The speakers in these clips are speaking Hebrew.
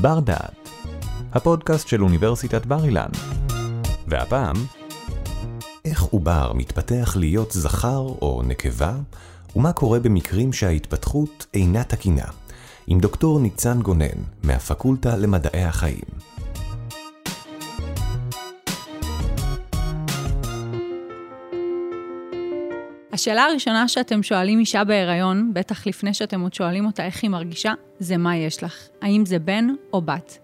בר דעת, הפודקאסט של אוניברסיטת בר אילן. והפעם, איך עובר מתפתח להיות זכר או נקבה, ומה קורה במקרים שההתפתחות אינה תקינה, עם דוקטור ניצן גונן, מהפקולטה למדעי החיים. השאלה הראשונה שאתם שואלים אישה בהיריון, בטח לפני שאתם עוד שואלים אותה איך היא מרגישה, זה מה יש לך. האם זה בן או בת.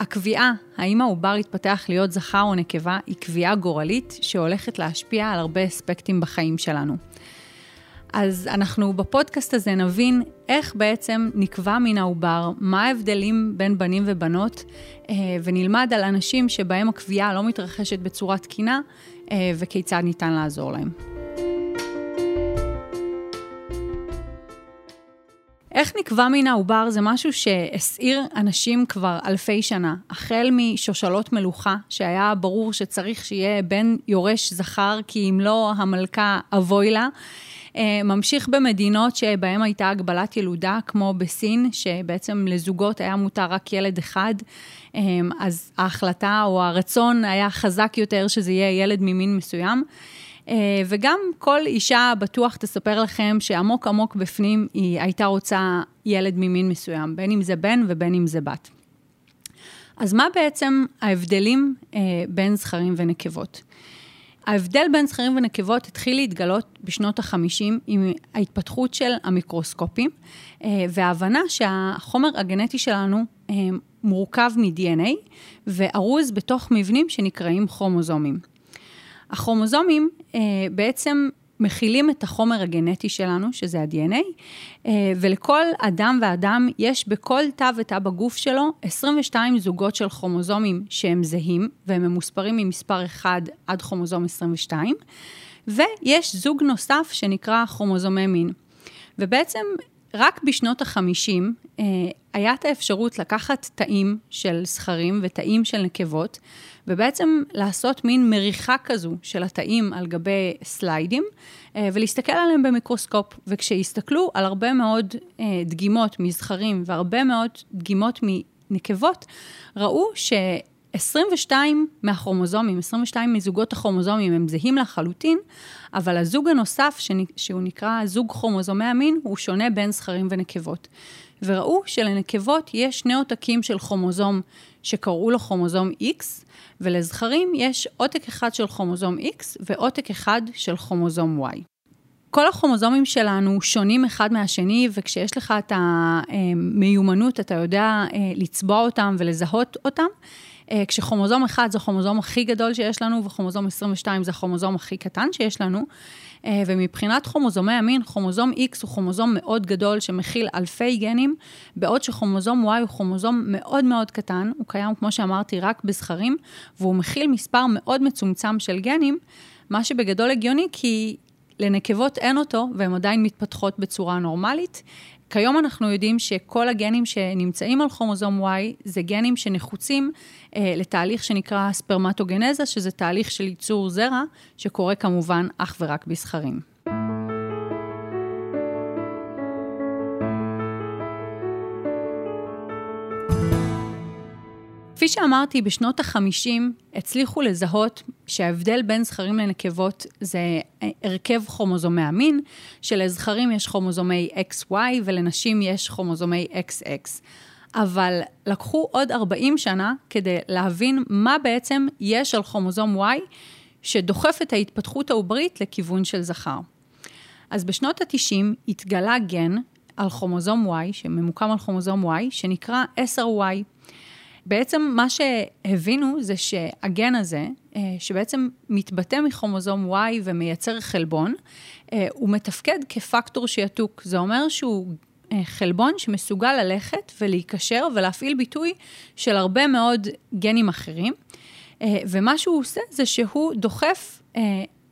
הקביעה, האם העובר יתפתח להיות זכר או נקבה, היא קביעה גורלית שהולכת להשפיע על הרבה אספקטים בחיים שלנו. אז אנחנו בפודקאסט הזה נבין איך בעצם נקבע מן העובר, מה ההבדלים בין בנים ובנות, אה, ונלמד על אנשים שבהם הקביעה לא מתרחשת בצורה תקינה, אה, וכיצד ניתן לעזור להם. איך נקבע מן העובר זה משהו שהסעיר אנשים כבר אלפי שנה. החל משושלות מלוכה, שהיה ברור שצריך שיהיה בן יורש זכר, כי אם לא, המלכה אבוי לה. אה, ממשיך במדינות שבהן הייתה הגבלת ילודה, כמו בסין, שבעצם לזוגות היה מותר רק ילד אחד, אה, אז ההחלטה או הרצון היה חזק יותר שזה יהיה ילד ממין מסוים. אה, וגם כל אישה בטוח תספר לכם שעמוק עמוק בפנים היא הייתה רוצה ילד ממין מסוים, בין אם זה בן ובין אם זה בת. אז מה בעצם ההבדלים אה, בין זכרים ונקבות? ההבדל בין זכרים ונקבות התחיל להתגלות בשנות ה-50 עם ההתפתחות של המיקרוסקופים אה, וההבנה שהחומר הגנטי שלנו מורכב מ-DNA וארוז בתוך מבנים שנקראים כרומוזומים. הכרומוזומים אה, בעצם מכילים את החומר הגנטי שלנו, שזה ה-DNA, אה, ולכל אדם ואדם יש בכל תא ותא בגוף שלו 22 זוגות של כרומוזומים שהם זהים, והם ממוספרים ממספר 1 עד כרומוזום 22, ויש זוג נוסף שנקרא כרומוזומי מין. ובעצם רק בשנות ה-50 אה, היה את האפשרות לקחת תאים של זכרים ותאים של נקבות, ובעצם לעשות מין מריחה כזו של התאים על גבי סליידים, אה, ולהסתכל עליהם במיקרוסקופ. וכשהסתכלו על הרבה מאוד אה, דגימות מזכרים והרבה מאוד דגימות מנקבות, ראו ש... 22 מהכרומוזומים, 22 מזוגות הכרומוזומים הם זהים לחלוטין, אבל הזוג הנוסף, שהוא נקרא זוג כרומוזומי המין, הוא שונה בין זכרים ונקבות. וראו שלנקבות יש שני עותקים של כרומוזום שקראו לו כרומוזום X, ולזכרים יש עותק אחד של כרומוזום X ועותק אחד של כרומוזום Y. כל הכרומוזומים שלנו שונים אחד מהשני, וכשיש לך את המיומנות, אתה יודע אה, לצבוע אותם ולזהות אותם. אה, כשכרומוזום אחד זה הכרומוזום הכי גדול שיש לנו, וכרומוזום 22 זה הכרומוזום הכי קטן שיש לנו. אה, ומבחינת כרומוזומי המין, כרומוזום X הוא כרומוזום מאוד גדול שמכיל אלפי גנים, בעוד שכרומוזום Y הוא כרומוזום מאוד מאוד קטן, הוא קיים, כמו שאמרתי, רק בזכרים, והוא מכיל מספר מאוד מצומצם של גנים, מה שבגדול הגיוני כי לנקבות אין אותו, והן עדיין מתפתחות בצורה נורמלית. כיום אנחנו יודעים שכל הגנים שנמצאים על כרומוזום Y זה גנים שנחוצים אה, לתהליך שנקרא ספרמטוגנזה, שזה תהליך של ייצור זרע, שקורה כמובן אך ורק בזכרים. כפי שאמרתי, בשנות ה-50 הצליחו לזהות שההבדל בין זכרים לנקבות זה הרכב כרומוזומי המין, שלזכרים יש כרומוזומי XY ולנשים יש כרומוזומי XX. אבל לקחו עוד 40 שנה כדי להבין מה בעצם יש על כרומוזום Y שדוחף את ההתפתחות העוברית לכיוון של זכר. אז בשנות ה-90 התגלה גן על כרומוזום Y, שממוקם על כרומוזום Y, שנקרא 10Y. בעצם מה שהבינו זה שהגן הזה, אה, שבעצם מתבטא מכרומוזום Y ומייצר חלבון, אה, הוא מתפקד כפקטור שיתוק. זה אומר שהוא אה, חלבון שמסוגל ללכת ולהיקשר ולהפעיל ביטוי של הרבה מאוד גנים אחרים. ומה שהוא עושה זה שהוא דוחף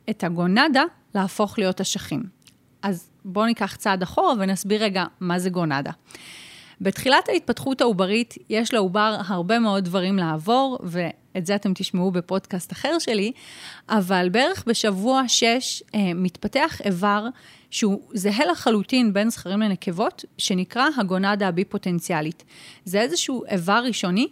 את הגונדה להפוך להיות אשכים. אז בואו ניקח צעד אחורה ונסביר רגע מה זה גונדה. בתחילת ההתפתחות העוברית, יש לעובר הרבה מאוד דברים לעבור, ואת זה אתם תשמעו בפודקאסט אחר שלי, אבל בערך בשבוע 6 אה, מתפתח איבר שהוא זהה לחלוטין בין זכרים לנקבות, שנקרא הגונדה הבי-פוטנציאלית. זה איזשהו איבר ראשוני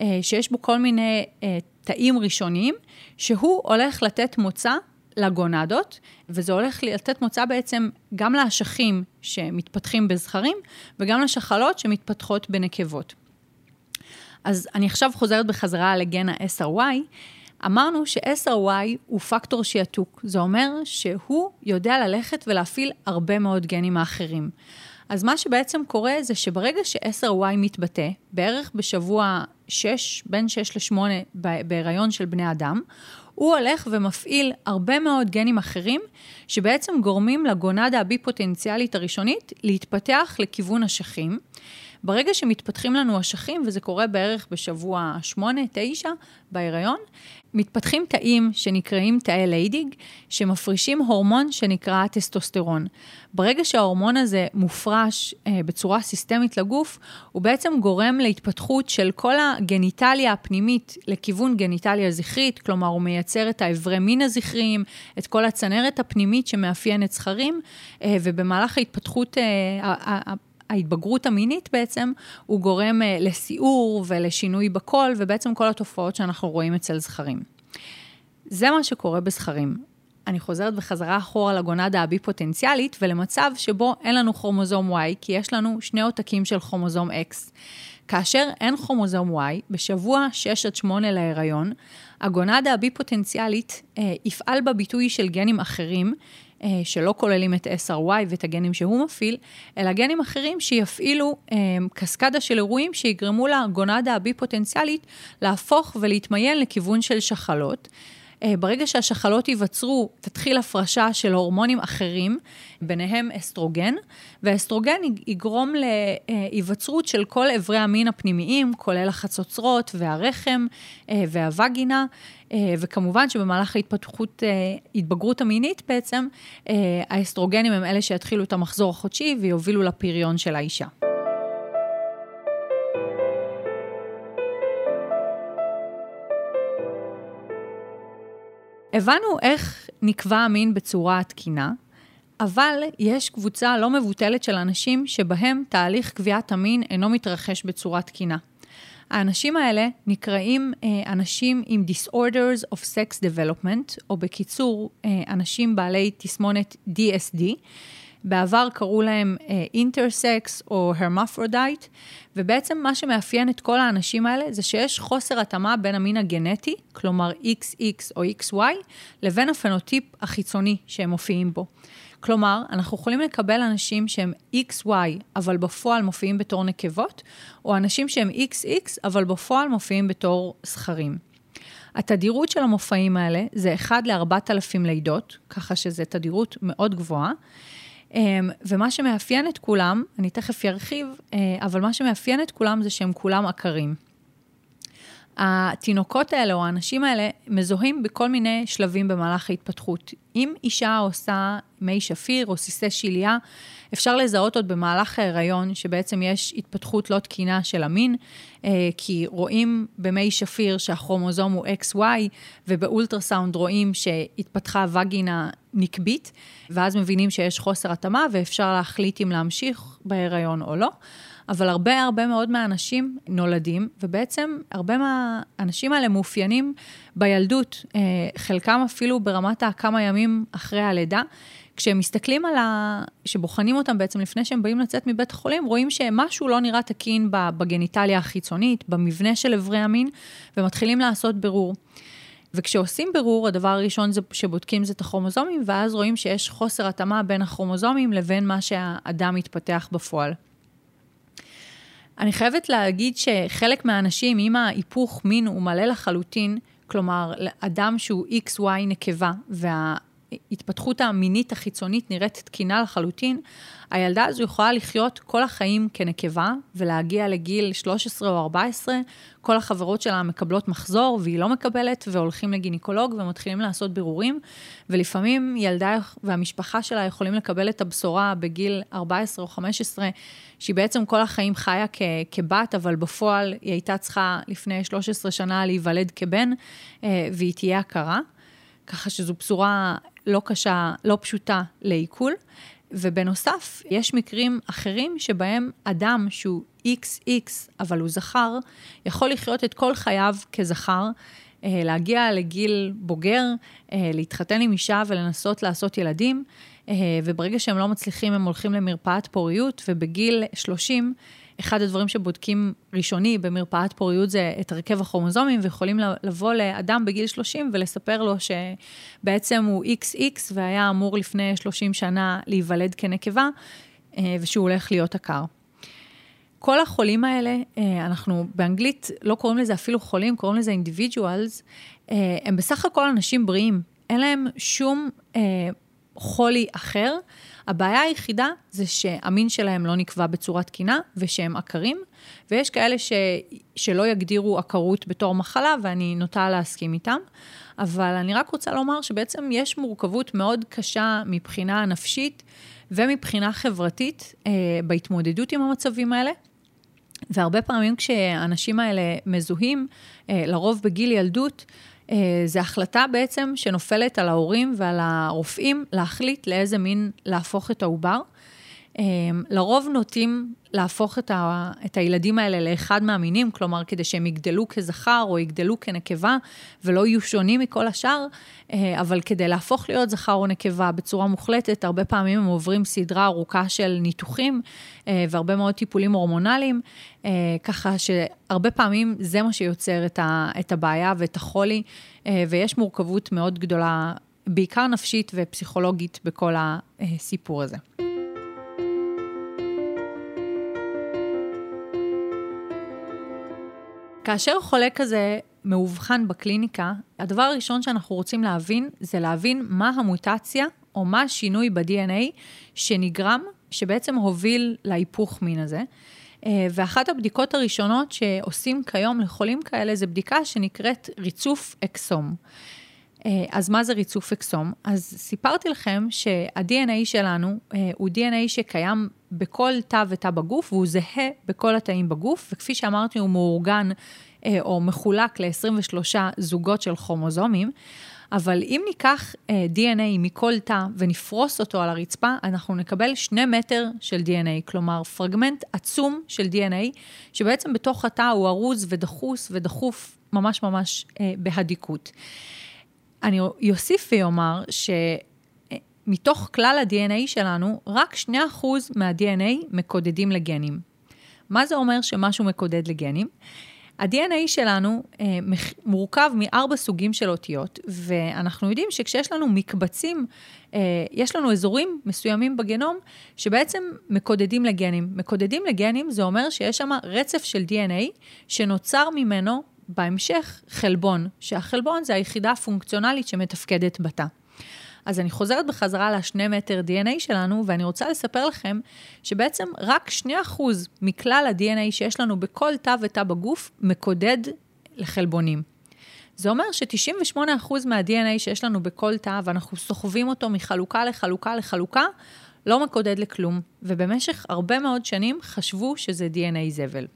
אה, שיש בו כל מיני אה, תאים ראשוניים, שהוא הולך לתת מוצא לגונדות, וזה הולך לתת מוצא בעצם גם לאשכים שמתפתחים בזכרים, וגם לשחלות שמתפתחות בנקבות. אז אני עכשיו חוזרת בחזרה לגן ה-SRY. אמרנו ש-SRY הוא פקטור שיתוק. זה אומר שהוא יודע ללכת ולהפעיל הרבה מאוד גנים האחרים. אז מה שבעצם קורה זה שברגע ש-SRY מתבטא, בערך בשבוע 6, בין 6 ל-8 בהיריון של בני אדם, הוא הולך ומפעיל הרבה מאוד גנים אחרים, שבעצם גורמים לגונדה הבי-פוטנציאלית הראשונית להתפתח לכיוון אשכים. ברגע שמתפתחים לנו אשכים, וזה קורה בערך בשבוע 8-9 בהיריון, מתפתחים תאים שנקראים תאי ליידיג, שמפרישים הורמון שנקרא טסטוסטרון. ברגע שההורמון הזה מופרש אה, בצורה סיסטמית לגוף, הוא בעצם גורם להתפתחות של כל הגניטליה הפנימית לכיוון גניטליה זכרית, כלומר הוא מייצר את האיברי מין הזכריים, את כל הצנרת הפנימית שמאפיינת זכרים, אה, ובמהלך ההתפתחות אה, ההתבגרות המינית בעצם, הוא גורם אה, לסיעור ולשינוי בקול, ובעצם כל התופעות שאנחנו רואים אצל זכרים. זה מה שקורה בזכרים. אני חוזרת בחזרה אחורה לגונדה הבי-פוטנציאלית, ולמצב שבו אין לנו כרומוזום Y, כי יש לנו שני עותקים של כרומוזום X. כאשר אין כרומוזום Y, בשבוע 6 עד 8 להיריון, הגונדה הבי-פוטנציאלית אה, יפעל בביטוי של גנים אחרים, שלא כוללים את SRY ואת הגנים שהוא מפעיל, אלא גנים אחרים שיפעילו אה, קסקדה של אירועים שיגרמו לגונדה הבי-פוטנציאלית להפוך ולהתמיין לכיוון של שחלות. אה, ברגע שהשחלות ייווצרו, תתחיל הפרשה של הורמונים אחרים, ביניהם אסטרוגן, והאסטרוגן יגרום להיווצרות של כל אברי המין הפנימיים, כולל החצוצרות והרחם והווגינה, אה, וכמובן שבמהלך ההתפתחות, אה, התבגרות המינית בעצם, אה, האסטרוגנים הם אלה שיתחילו את המחזור החודשי ויובילו לפריון של האישה. הבנו איך נקבע המין בצורה התקינה, אבל יש קבוצה לא מבוטלת של אנשים שבהם תהליך קביעת המין אינו מתרחש בצורה תקינה. האנשים האלה נקראים אה, אנשים עם Disorders of Sex Development, או בקיצור, אה, אנשים בעלי תסמונת DSD. בעבר קראו להם intersex אה, או hermaphrodite, ובעצם מה שמאפיין את כל האנשים האלה זה שיש חוסר התאמה בין המין הגנטי, כלומר XX או XY, לבין הפנוטיפ החיצוני שהם מופיעים בו. כלומר, אנחנו יכולים לקבל אנשים שהם XY, אבל בפועל מופיעים בתור נקבות, או אנשים שהם XX, אבל בפועל מופיעים בתור זכרים. התדירות של המופעים האלה זה 1 ל-4,000 לידות, ככה שזו תדירות מאוד גבוהה. אמ, ומה שמאפיין את כולם, אני תכף ארחיב, אה, אבל מה שמאפיין את כולם זה שהם כולם עקרים. התינוקות האלה או האנשים האלה מזוהים בכל מיני שלבים במהלך ההתפתחות. אם אישה עושה מי שפיר או סיסי שליה, אפשר לזהות עוד במהלך ההיריון שבעצם יש התפתחות לא תקינה של המין, אה, כי רואים במי שפיר שהכרומוזום הוא XY, ובאולטרסאונד רואים שהתפתחה וגינה נקבית, ואז מבינים שיש חוסר התאמה ואפשר להחליט אם להמשיך בהיריון או לא. אבל הרבה הרבה מאוד מהאנשים נולדים, ובעצם הרבה מהאנשים האלה מאופיינים בילדות, אה, חלקם אפילו ברמת הכמה ימים אחרי הלידה. כשהם מסתכלים על ה... שבוחנים אותם בעצם לפני שהם באים לצאת מבית החולים, רואים שמשהו לא נראה תקין בגניטליה החיצונית, במבנה של אברי המין, ומתחילים לעשות בירור. וכשעושים בירור, הדבר הראשון זה שבודקים זה את הכרומוזומים, ואז רואים שיש חוסר התאמה בין הכרומוזומים לבין מה שהאדם מתפתח בפועל. אני חייבת להגיד שחלק מהאנשים, אם ההיפוך מין הוא מלא לחלוטין, כלומר, אדם שהוא XY נקבה, וההתפתחות המינית החיצונית נראית תקינה לחלוטין, הילדה הזו יכולה לחיות כל החיים כנקבה, ולהגיע לגיל 13 או 14, כל החברות שלה מקבלות מחזור, והיא לא מקבלת, והולכים לגינקולוג ומתחילים לעשות בירורים, ולפעמים ילדה והמשפחה שלה יכולים לקבל את הבשורה בגיל 14 או 15, שהיא בעצם כל החיים חיה כ- כבת, אבל בפועל היא הייתה צריכה לפני 13 שנה להיוולד כבן, אה, והיא תהיה הכרה. ככה שזו בשורה לא קשה, לא פשוטה לעיכול. ובנוסף, יש מקרים אחרים שבהם אדם שהוא XX, אבל הוא זכר, יכול לחיות את כל חייו כזכר, אה, להגיע לגיל בוגר, אה, להתחתן עם אישה ולנסות לעשות ילדים, אה, וברגע שהם לא מצליחים, הם הולכים למרפאת פוריות, ובגיל 30, אחד הדברים שבודקים ראשוני במרפאת פוריות זה את הרכב הכרומוזומים, ויכולים לבוא לאדם בגיל 30 ולספר לו שבעצם הוא XX והיה אמור לפני 30 שנה להיוולד כנקבה, ושהוא הולך להיות עקר. כל החולים האלה, אה, אנחנו באנגלית לא קוראים לזה אפילו חולים, קוראים לזה individuals, אה, הם בסך הכל אנשים בריאים. אין להם שום אה, חולי אחר. הבעיה היחידה זה שהמין שלהם לא נקבע בצורה תקינה ושהם עקרים, ויש כאלה ש... שלא יגדירו עקרות בתור מחלה, ואני נוטה להסכים איתם. אבל אני רק רוצה לומר שבעצם יש מורכבות מאוד קשה מבחינה נפשית ומבחינה חברתית אה, בהתמודדות עם המצבים האלה. והרבה פעמים כשהאנשים האלה מזוהים, אה, לרוב בגיל ילדות, זו החלטה בעצם שנופלת על ההורים ועל הרופאים להחליט לאיזה מין להפוך את העובר. אה, לרוב נוטים להפוך את, ה, את הילדים האלה לאחד מהמינים, כלומר, כדי שהם יגדלו כזכר או יגדלו כנקבה ולא יהיו שונים מכל השאר, אה, אבל כדי להפוך להיות זכר או נקבה בצורה מוחלטת, הרבה פעמים הם עוברים סדרה ארוכה של ניתוחים אה, והרבה מאוד טיפולים הורמונליים, אה, ככה שהרבה פעמים זה מה שיוצר את, ה, את הבעיה ואת החולי, ויש מורכבות מאוד גדולה, בעיקר נפשית ופסיכולוגית בכל הסיפור הזה. כאשר חולה כזה מאובחן בקליניקה, הדבר הראשון שאנחנו רוצים להבין זה להבין מה המוטציה או מה השינוי ב-DNA שנגרם, שבעצם הוביל להיפוך מין הזה. אה, ואחת הבדיקות הראשונות שעושים כיום לחולים כאלה זה בדיקה שנקראת ריצוף אקסום. אה, אז מה זה ריצוף אקסום? אז סיפרתי לכם שה-DNA שלנו אה, הוא DNA שקיים בכל תא ותא בגוף, והוא זהה בכל התאים בגוף, וכפי שאמרתי, הוא מאורגן אה, או מחולק ל-23 זוגות של כרומוזומים. אבל אם ניקח DNA מכל תא ונפרוס אותו על הרצפה, אנחנו נקבל שני מטר של DNA, כלומר פרגמנט עצום של DNA, שבעצם בתוך התא הוא ארוז ודחוס ודחוף ממש ממש בהדיקות. אני אוסיף ואומר שמתוך כלל ה-DNA שלנו, רק 2% מה-DNA מקודדים לגנים. מה זה אומר שמשהו מקודד לגנים? ה-DNA שלנו אה, מורכב מארבע סוגים של אותיות, ואנחנו יודעים שכשיש לנו מקבצים, אה, יש לנו אזורים מסוימים בגנום שבעצם מקודדים לגנים. מקודדים לגנים זה אומר שיש שם רצף של DNA שנוצר ממנו בהמשך חלבון, שהחלבון זה היחידה הפונקציונלית שמתפקדת בתא. אז אני חוזרת בחזרה לשני מטר DNA שלנו, ואני רוצה לספר לכם שבעצם רק 2% מכלל ה-DNA שיש לנו בכל תא ותא בגוף מקודד לחלבונים. זה אומר ש-98% מה-DNA שיש לנו בכל תא, ואנחנו סוחבים אותו מחלוקה לחלוקה לחלוקה, לא מקודד לכלום. ובמשך הרבה מאוד שנים חשבו שזה DNA זבל.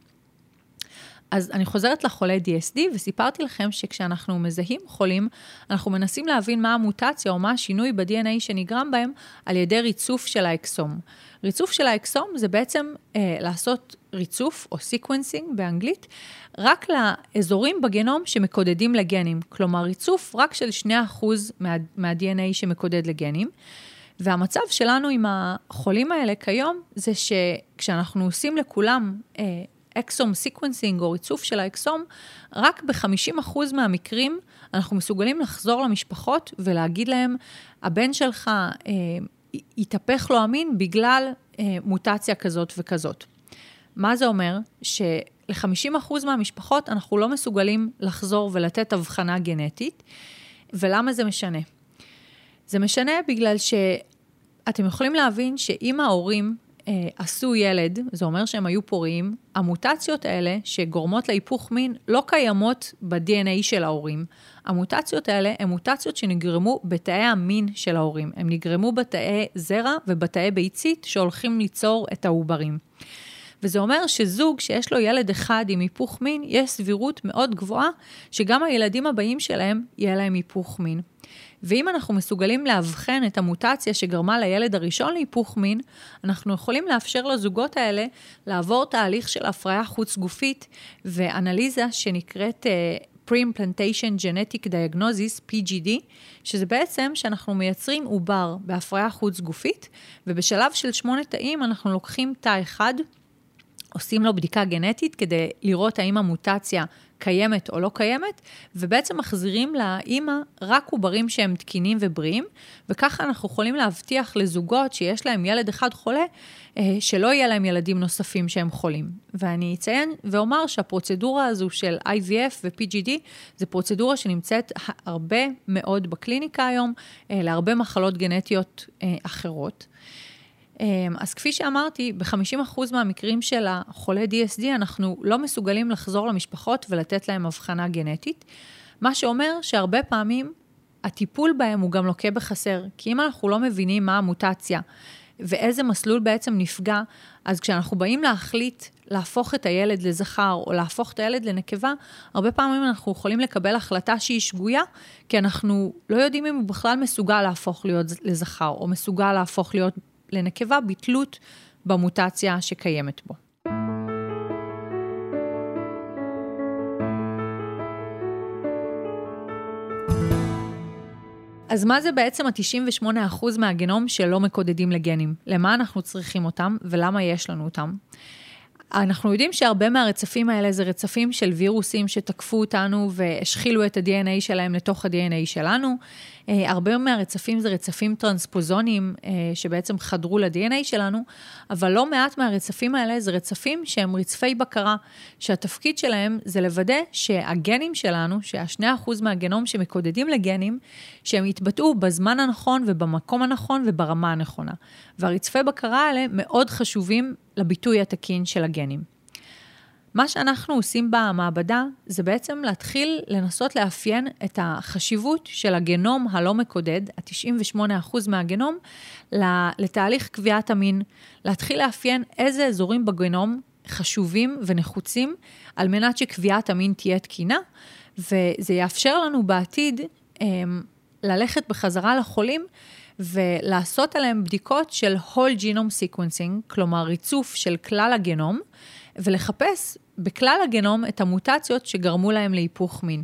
אז אני חוזרת לחולי DSD וסיפרתי לכם שכשאנחנו מזהים חולים, אנחנו מנסים להבין מה המוטציה או מה השינוי ב-DNA שנגרם בהם על ידי ריצוף של האקסום. ריצוף של האקסום זה בעצם אה, לעשות ריצוף או sequencing באנגלית, רק לאזורים בגנום שמקודדים לגנים. כלומר, ריצוף רק של 2% מה, מה-DNA שמקודד לגנים. והמצב שלנו עם החולים האלה כיום, זה שכשאנחנו עושים לכולם אה, exome sequencing או ריצוף של האקסום, רק ב-50% מהמקרים אנחנו מסוגלים לחזור למשפחות ולהגיד להם, הבן שלך אה, יתהפך לו המין בגלל אה, מוטציה כזאת וכזאת. מה זה אומר? של-50% מהמשפחות אנחנו לא מסוגלים לחזור ולתת הבחנה גנטית, ולמה זה משנה? זה משנה בגלל שאתם יכולים להבין שאם ההורים אה, עשו ילד, זה אומר שהם היו פוריים, המוטציות האלה שגורמות להיפוך מין לא קיימות ב-DNA של ההורים. המוטציות האלה הן מוטציות שנגרמו בתאי המין של ההורים. הן נגרמו בתאי זרע ובתאי ביצית שהולכים ליצור את העוברים. וזה אומר שזוג שיש לו ילד אחד עם היפוך מין, יש סבירות מאוד גבוהה שגם הילדים הבאים שלהם, יהיה להם היפוך מין. ואם אנחנו מסוגלים לאבחן את המוטציה שגרמה לילד הראשון להיפוך מין, אנחנו יכולים לאפשר לזוגות האלה לעבור תהליך של הפריה חוץ-גופית ואנליזה שנקראת uh, Pre-Implantation Genetic Diagnosis, PGD, שזה בעצם שאנחנו מייצרים עובר בהפריה חוץ-גופית, ובשלב של שמונה תאים אנחנו לוקחים תא אחד, עושים לו בדיקה גנטית כדי לראות האם המוטציה קיימת או לא קיימת, ובעצם מחזירים לאימא רק עוברים שהם תקינים ובריאים, וככה אנחנו יכולים להבטיח לזוגות שיש להם ילד אחד חולה, אה, שלא יהיה להם ילדים נוספים שהם חולים. ואני אציין ואומר שהפרוצדורה הזו של IVF ו-PGD, זו פרוצדורה שנמצאת הרבה מאוד בקליניקה היום, אה, להרבה מחלות גנטיות אה, אחרות. אמ, אז כפי שאמרתי, ב-50% מהמקרים של החולי DSD אנחנו לא מסוגלים לחזור למשפחות ולתת להם הבחנה גנטית, מה שאומר שהרבה פעמים הטיפול בהם הוא גם לוקה בחסר, כי אם אנחנו לא מבינים מה המוטציה ואיזה מסלול בעצם נפגע, אז כשאנחנו באים להחליט להפוך את הילד לזכר או להפוך את הילד לנקבה, הרבה פעמים אנחנו יכולים לקבל החלטה שהיא שגויה, כי אנחנו לא יודעים אם הוא בכלל מסוגל להפוך להיות לזכר, או מסוגל להפוך להיות לנקבה בתלות במוטציה שקיימת בו. אז מה זה בעצם ה-98% מהגנום שלא מקודדים לגנים? למה אנחנו צריכים אותם ולמה יש לנו אותם? אנחנו יודעים שהרבה מהרצפים האלה זה רצפים של וירוסים שתקפו אותנו והשחילו את ה-DNA שלהם לתוך ה-DNA שלנו. אה, הרבה מהרצפים זה רצפים טרנספוזונים אה, שבעצם חדרו ל-DNA שלנו, אבל לא מעט מהרצפים האלה זה רצפים שהם רצפי בקרה, שהתפקיד שלהם זה לוודא שהגנים שלנו, שהשני אחוז מהגנום שמקודדים לגנים, שהם יתבטאו בזמן הנכון ובמקום הנכון וברמה הנכונה. והרצפי בקרה האלה מאוד חשובים לביטוי התקין של הגנים. מה שאנחנו עושים במעבדה זה בעצם להתחיל לנסות לאפיין את החשיבות של הגנום הלא מקודד, ה-98% מהגנום, לתהליך קביעת המין, להתחיל לאפיין איזה אזורים בגנום חשובים ונחוצים על מנת שקביעת המין תהיה תקינה, וזה יאפשר לנו בעתיד אמ, ללכת בחזרה לחולים ולעשות עליהם בדיקות של whole genome sequencing, כלומר ריצוף של כלל הגנום, ולחפש בכלל הגנום את המוטציות שגרמו להם להיפוך מין.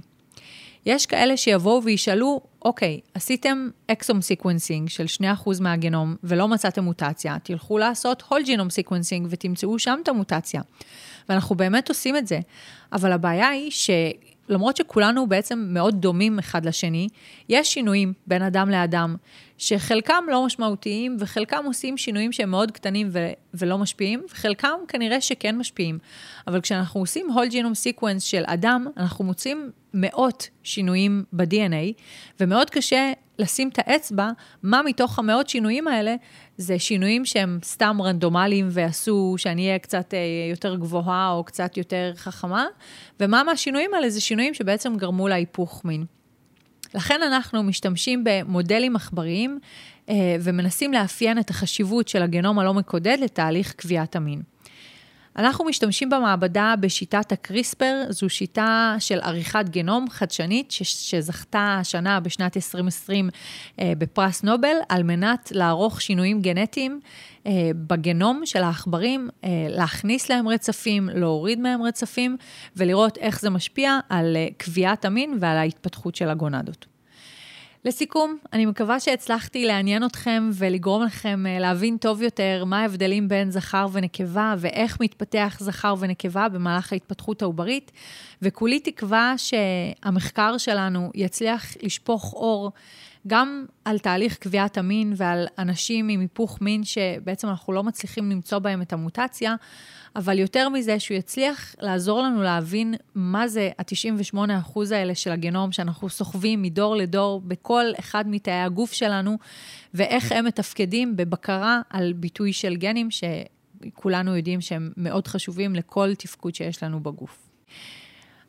יש כאלה שיבואו וישאלו, אוקיי, עשיתם exome sequencing של 2% מהגנום ולא מצאתם מוטציה, תלכו לעשות whole genome sequencing ותמצאו שם את המוטציה. ואנחנו באמת עושים את זה, אבל הבעיה היא ש... למרות שכולנו בעצם מאוד דומים אחד לשני, יש שינויים בין אדם לאדם, שחלקם לא משמעותיים, וחלקם עושים שינויים שהם מאוד קטנים ו- ולא משפיעים, וחלקם כנראה שכן משפיעים. אבל כשאנחנו עושים whole genome sequence של אדם, אנחנו מוצאים מאות שינויים ב-DNA, ומאוד קשה לשים את האצבע, מה מתוך המאות שינויים האלה, זה שינויים שהם סתם רנדומליים ועשו שאני אהיה קצת אה, יותר גבוהה או קצת יותר חכמה, ומה מהשינויים האלה זה שינויים שבעצם גרמו להיפוך מין. לכן אנחנו משתמשים במודלים עכבריים אה, ומנסים לאפיין את החשיבות של הגנום הלא מקודד לתהליך קביעת המין. אנחנו משתמשים במעבדה בשיטת הקריספר, זו שיטה של עריכת גנום חדשנית ש- שזכתה השנה בשנת 2020 אה, בפרס נובל, על מנת לערוך שינויים גנטיים אה, בגנום של העכברים, אה, להכניס להם רצפים, להוריד מהם רצפים, ולראות איך זה משפיע על אה, קביעת המין ועל ההתפתחות של הגונדות. לסיכום, אני מקווה שהצלחתי לעניין אתכם ולגרום לכם אה, להבין טוב יותר מה ההבדלים בין זכר ונקבה ואיך מתפתח זכר ונקבה במהלך ההתפתחות העוברית, וכולי תקווה שהמחקר שלנו יצליח לשפוך אור גם על תהליך קביעת המין ועל אנשים עם היפוך מין שבעצם אנחנו לא מצליחים למצוא בהם את המוטציה, אבל יותר מזה, שהוא יצליח לעזור לנו להבין מה זה ה-98% האלה של הגנום שאנחנו סוחבים מדור לדור בכל אחד מתאי הגוף שלנו, ואיך הם מתפקדים בבקרה על ביטוי של גנים, שכולנו יודעים שהם מאוד חשובים לכל תפקוד שיש לנו בגוף.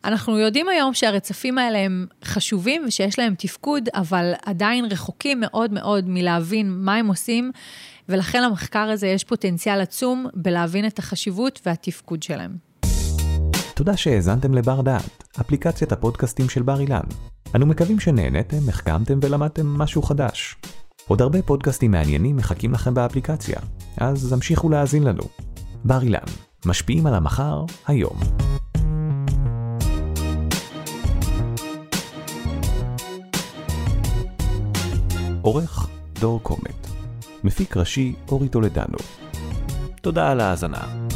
אנחנו יודעים היום שהרצפים האלה הם חשובים ושיש להם תפקוד, אבל עדיין רחוקים מאוד מאוד מלהבין מה הם עושים ולכן למחקר הזה יש פוטנציאל עצום בלהבין את החשיבות והתפקוד שלהם. תודה שהאזנתם לבר דעת, אפליקציית הפודקאסטים של בר אילן. אנו מקווים שנהנתם, החכמתם ולמדתם משהו חדש. עוד הרבה פודקאסטים מעניינים מחכים לכם באפליקציה, אז המשיכו להאזין לנו. בר אילן, משפיעים על המחר, היום. עורך דור קומט, מפיק ראשי אורי טולדנו. תודה על ההאזנה.